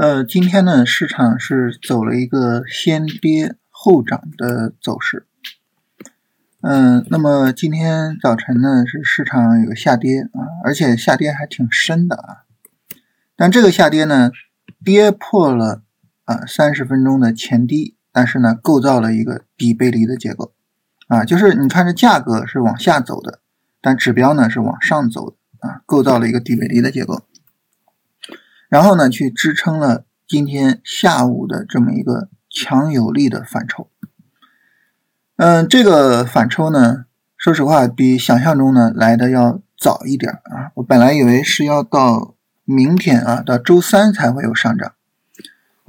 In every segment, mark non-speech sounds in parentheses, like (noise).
呃，今天呢，市场是走了一个先跌后涨的走势。嗯，那么今天早晨呢，是市场有下跌啊，而且下跌还挺深的啊。但这个下跌呢，跌破了啊三十分钟的前低，但是呢，构造了一个底背离的结构啊，就是你看这价格是往下走的，但指标呢是往上走的啊，构造了一个底背离的结构。然后呢，去支撑了今天下午的这么一个强有力的反抽。嗯，这个反抽呢，说实话比想象中呢来的要早一点啊。我本来以为是要到明天啊，到周三才会有上涨。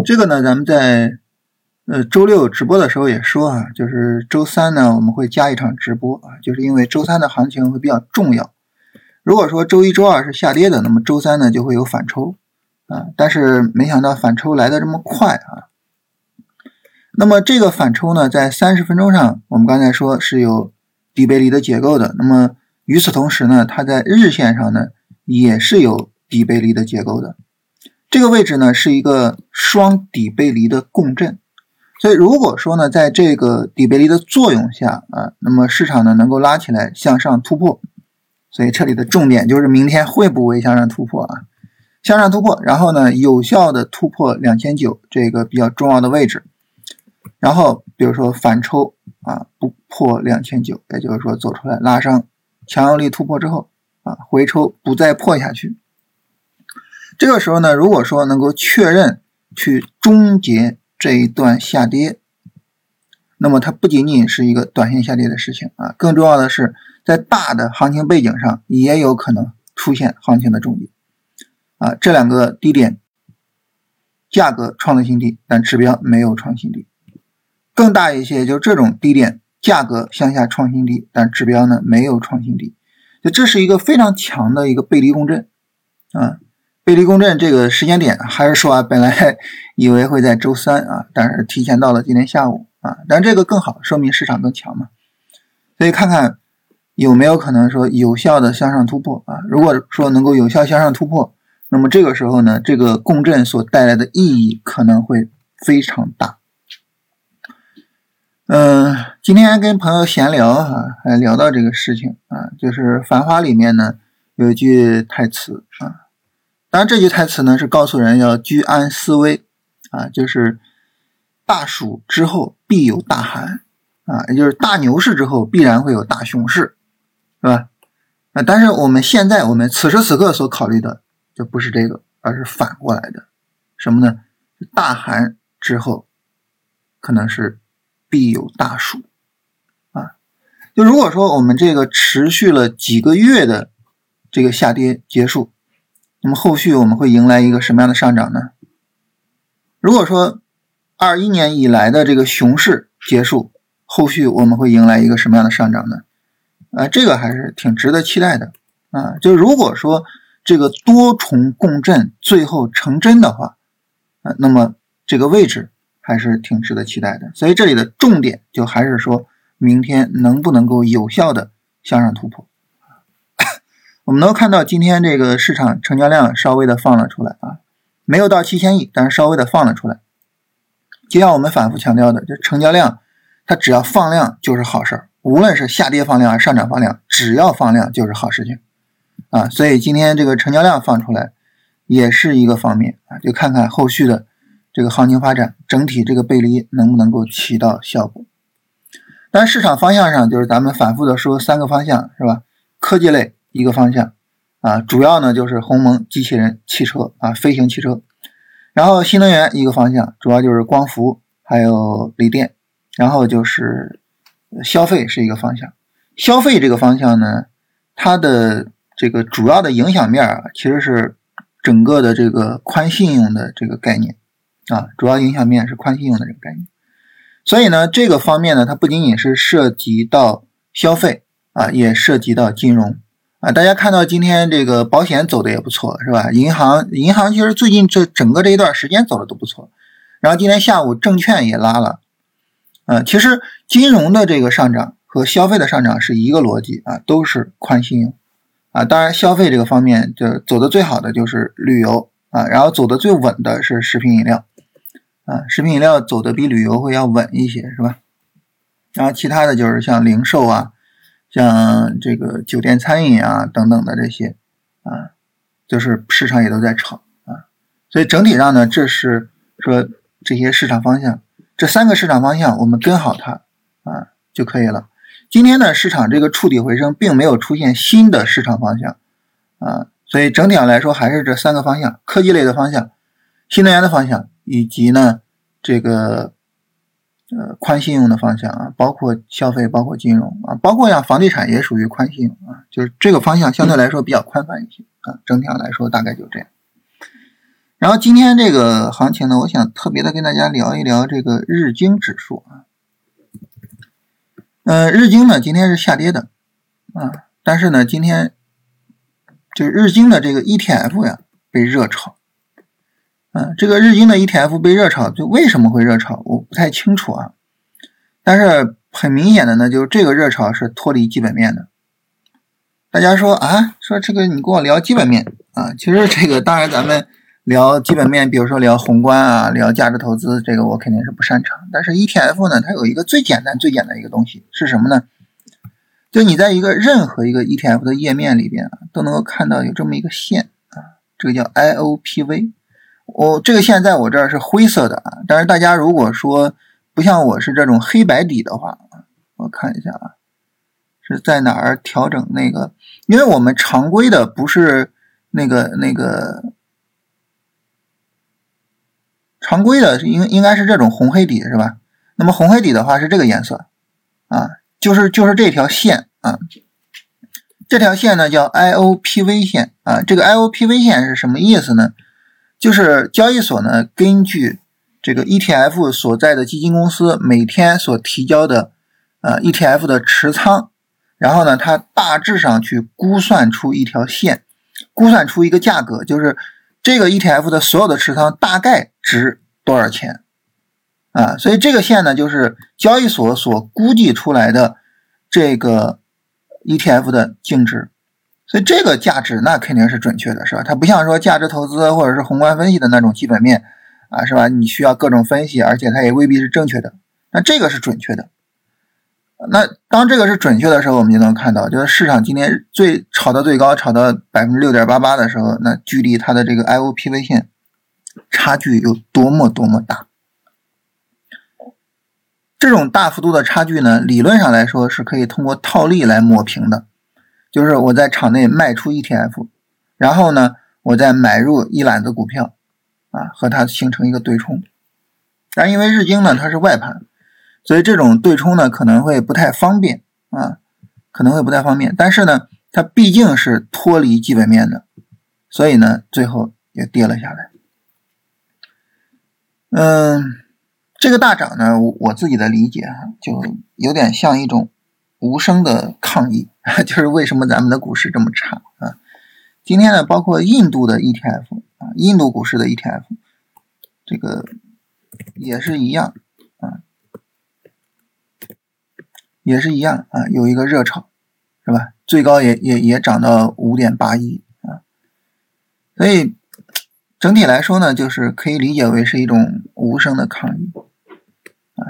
这个呢，咱们在呃周六直播的时候也说啊，就是周三呢我们会加一场直播啊，就是因为周三的行情会比较重要。如果说周一周二是下跌的，那么周三呢就会有反抽。啊，但是没想到反抽来的这么快啊！那么这个反抽呢，在三十分钟上，我们刚才说是有底背离的结构的。那么与此同时呢，它在日线上呢也是有底背离的结构的。这个位置呢是一个双底背离的共振。所以如果说呢，在这个底背离的作用下啊，那么市场呢能够拉起来向上突破。所以这里的重点就是明天会不会向上突破啊？向上突破，然后呢，有效的突破两千九这个比较重要的位置，然后比如说反抽啊，不破两千九，也就是说走出来拉上强有力突破之后啊，回抽不再破下去。这个时候呢，如果说能够确认去终结这一段下跌，那么它不仅仅是一个短线下跌的事情啊，更重要的是在大的行情背景上也有可能出现行情的终结。啊，这两个低点，价格创了新低，但指标没有创新低。更大一些，就这种低点，价格向下创新低，但指标呢没有创新低。就这是一个非常强的一个背离共振啊！背离共振这个时间点，还是说啊，本来以为会在周三啊，但是提前到了今天下午啊，但这个更好，说明市场更强嘛。所以看看有没有可能说有效的向上突破啊？如果说能够有效向上突破。那么这个时候呢，这个共振所带来的意义可能会非常大。嗯，今天跟朋友闲聊哈，还聊到这个事情啊，就是《繁花》里面呢有一句台词啊，当然这句台词呢是告诉人要居安思危啊，就是大暑之后必有大寒啊，也就是大牛市之后必然会有大熊市，是吧？啊，但是我们现在我们此时此刻所考虑的。就不是这个，而是反过来的，什么呢？大寒之后，可能是必有大暑啊。就如果说我们这个持续了几个月的这个下跌结束，那么后续我们会迎来一个什么样的上涨呢？如果说二一年以来的这个熊市结束，后续我们会迎来一个什么样的上涨呢？啊，这个还是挺值得期待的啊。就如果说。这个多重共振最后成真的话，啊，那么这个位置还是挺值得期待的。所以这里的重点就还是说明天能不能够有效的向上突破。(coughs) 我们能看到今天这个市场成交量稍微的放了出来啊，没有到七千亿，但是稍微的放了出来。就像我们反复强调的，就成交量它只要放量就是好事儿，无论是下跌放量还是上涨放量，只要放量就是好事情。啊，所以今天这个成交量放出来，也是一个方面啊，就看看后续的这个行情发展，整体这个背离能不能够起到效果。但市场方向上，就是咱们反复的说三个方向是吧？科技类一个方向啊，主要呢就是鸿蒙机器人、汽车啊，飞行汽车。然后新能源一个方向，主要就是光伏还有锂电。然后就是消费是一个方向，消费这个方向呢，它的。这个主要的影响面啊，其实是整个的这个宽信用的这个概念啊，主要影响面是宽信用的这个概念。所以呢，这个方面呢，它不仅仅是涉及到消费啊，也涉及到金融啊。大家看到今天这个保险走的也不错，是吧？银行银行其实最近这整个这一段时间走的都不错。然后今天下午证券也拉了，呃，其实金融的这个上涨和消费的上涨是一个逻辑啊，都是宽信用。啊，当然，消费这个方面就走的最好的就是旅游啊，然后走的最稳的是食品饮料啊，食品饮料走的比旅游会要稳一些，是吧？然后其他的就是像零售啊，像这个酒店餐饮啊等等的这些啊，就是市场也都在炒啊，所以整体上呢，这是说这些市场方向，这三个市场方向我们跟好它啊就可以了。今天呢，市场这个触底回升，并没有出现新的市场方向啊，所以整体上来说还是这三个方向：科技类的方向、新能源的方向，以及呢这个。呃，宽信用的方向啊，包括消费，包括金融啊，包括像房地产也属于宽信用啊，就是这个方向相对来说比较宽泛一些啊。整体上来说大概就这样。然后今天这个行情呢，我想特别的跟大家聊一聊这个日经指数啊。呃，日经呢今天是下跌的啊，但是呢今天就日经的这个 ETF 呀被热炒。嗯，这个日经的 ETF 被热炒，就为什么会热炒，我不太清楚啊。但是很明显的呢，就是这个热炒是脱离基本面的。大家说啊，说这个你跟我聊基本面啊，其实这个当然咱们聊基本面，比如说聊宏观啊，聊价值投资，这个我肯定是不擅长。但是 ETF 呢，它有一个最简单、最简单一个东西是什么呢？就你在一个任何一个 ETF 的页面里边啊，都能够看到有这么一个线啊，这个叫 IOPV。我这个线在我这儿是灰色的啊，但是大家如果说不像我是这种黑白底的话，我看一下啊，是在哪儿调整那个？因为我们常规的不是那个那个常规的，应应该是这种红黑底是吧？那么红黑底的话是这个颜色啊，就是就是这条线啊，这条线呢叫 IOPV 线啊，这个 IOPV 线是什么意思呢？就是交易所呢，根据这个 ETF 所在的基金公司每天所提交的呃 ETF 的持仓，然后呢，它大致上去估算出一条线，估算出一个价格，就是这个 ETF 的所有的持仓大概值多少钱啊？所以这个线呢，就是交易所所估计出来的这个 ETF 的净值。所以这个价值那肯定是准确的，是吧？它不像说价值投资或者是宏观分析的那种基本面啊，是吧？你需要各种分析，而且它也未必是正确的。那这个是准确的。那当这个是准确的时候，我们就能看到，就是市场今天最炒到最高，炒到百分之六点八八的时候，那距离它的这个 IOPV 线差距有多么多么大。这种大幅度的差距呢，理论上来说是可以通过套利来抹平的。就是我在场内卖出 ETF，然后呢，我再买入一篮子股票，啊，和它形成一个对冲。但因为日经呢它是外盘，所以这种对冲呢可能会不太方便啊，可能会不太方便。但是呢，它毕竟是脱离基本面的，所以呢，最后也跌了下来。嗯，这个大涨呢，我我自己的理解哈，就有点像一种。无声的抗议，(laughs) 就是为什么咱们的股市这么差啊？今天呢，包括印度的 ETF 啊，印度股市的 ETF，这个也是一样啊，也是一样啊，有一个热炒，是吧？最高也也也涨到五点八一啊，所以整体来说呢，就是可以理解为是一种无声的抗议啊。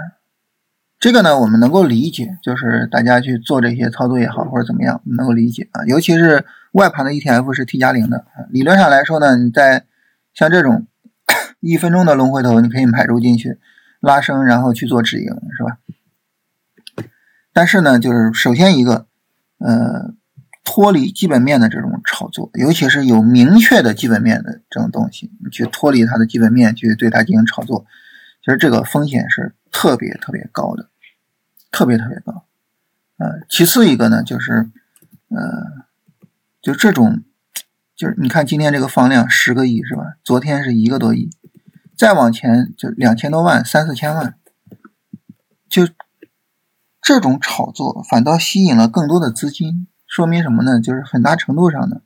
这个呢，我们能够理解，就是大家去做这些操作也好，或者怎么样，能够理解啊。尤其是外盘的 ETF 是 T 加零的，理论上来说呢，你在像这种 (coughs) 一分钟的龙回头，你可以买入进去，拉升，然后去做止盈，是吧？但是呢，就是首先一个，呃，脱离基本面的这种炒作，尤其是有明确的基本面的这种东西，你去脱离它的基本面去对它进行炒作，其实这个风险是特别特别高的。特别特别高，呃，其次一个呢，就是，呃，就这种，就是你看今天这个放量十个亿是吧？昨天是一个多亿，再往前就两千多万、三四千万，就这种炒作反倒吸引了更多的资金，说明什么呢？就是很大程度上呢，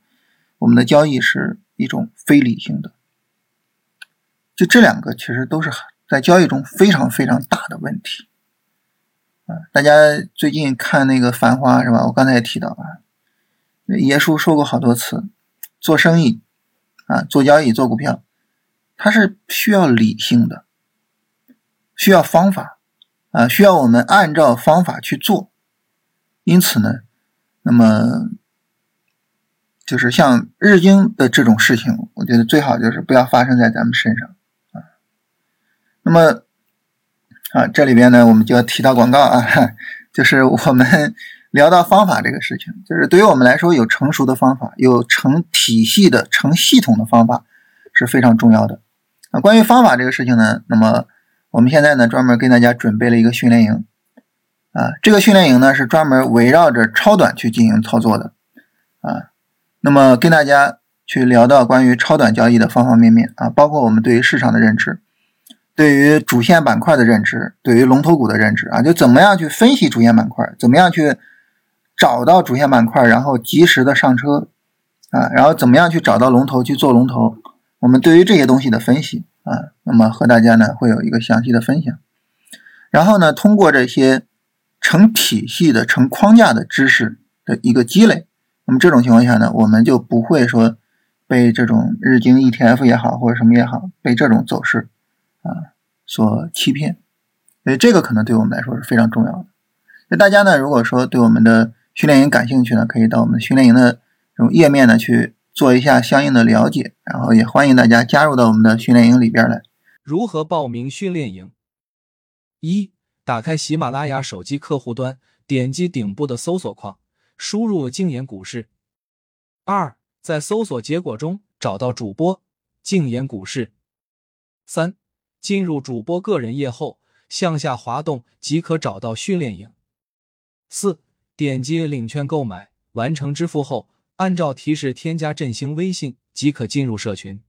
我们的交易是一种非理性的。就这两个其实都是在交易中非常非常大的问题。啊，大家最近看那个《繁花》是吧？我刚才也提到啊，爷叔说过好多次，做生意啊，做交易、做股票，它是需要理性的，需要方法啊，需要我们按照方法去做。因此呢，那么就是像日经的这种事情，我觉得最好就是不要发生在咱们身上啊。那么啊，这里边呢，我们就要提到广告啊，就是我们。(laughs) 聊到方法这个事情，就是对于我们来说，有成熟的方法，有成体系的、成系统的方法是非常重要的。啊，关于方法这个事情呢，那么我们现在呢，专门给大家准备了一个训练营。啊，这个训练营呢是专门围绕着超短去进行操作的。啊，那么跟大家去聊到关于超短交易的方方面面啊，包括我们对于市场的认知，对于主线板块的认知，对于龙头股的认知啊，就怎么样去分析主线板块，怎么样去。找到主线板块，然后及时的上车，啊，然后怎么样去找到龙头去做龙头？我们对于这些东西的分析啊，那么和大家呢会有一个详细的分享。然后呢，通过这些成体系的、成框架的知识的一个积累，那么这种情况下呢，我们就不会说被这种日经 ETF 也好或者什么也好，被这种走势啊所欺骗。所以这个可能对我们来说是非常重要的。那大家呢，如果说对我们的训练营感兴趣呢，可以到我们训练营的这种页面呢去做一下相应的了解，然后也欢迎大家加入到我们的训练营里边来。如何报名训练营？一、打开喜马拉雅手机客户端，点击顶部的搜索框，输入“静言股市”。二、在搜索结果中找到主播“静言股市”。三、进入主播个人页后，向下滑动即可找到训练营。四。点击领券购买，完成支付后，按照提示添加振兴微信即可进入社群。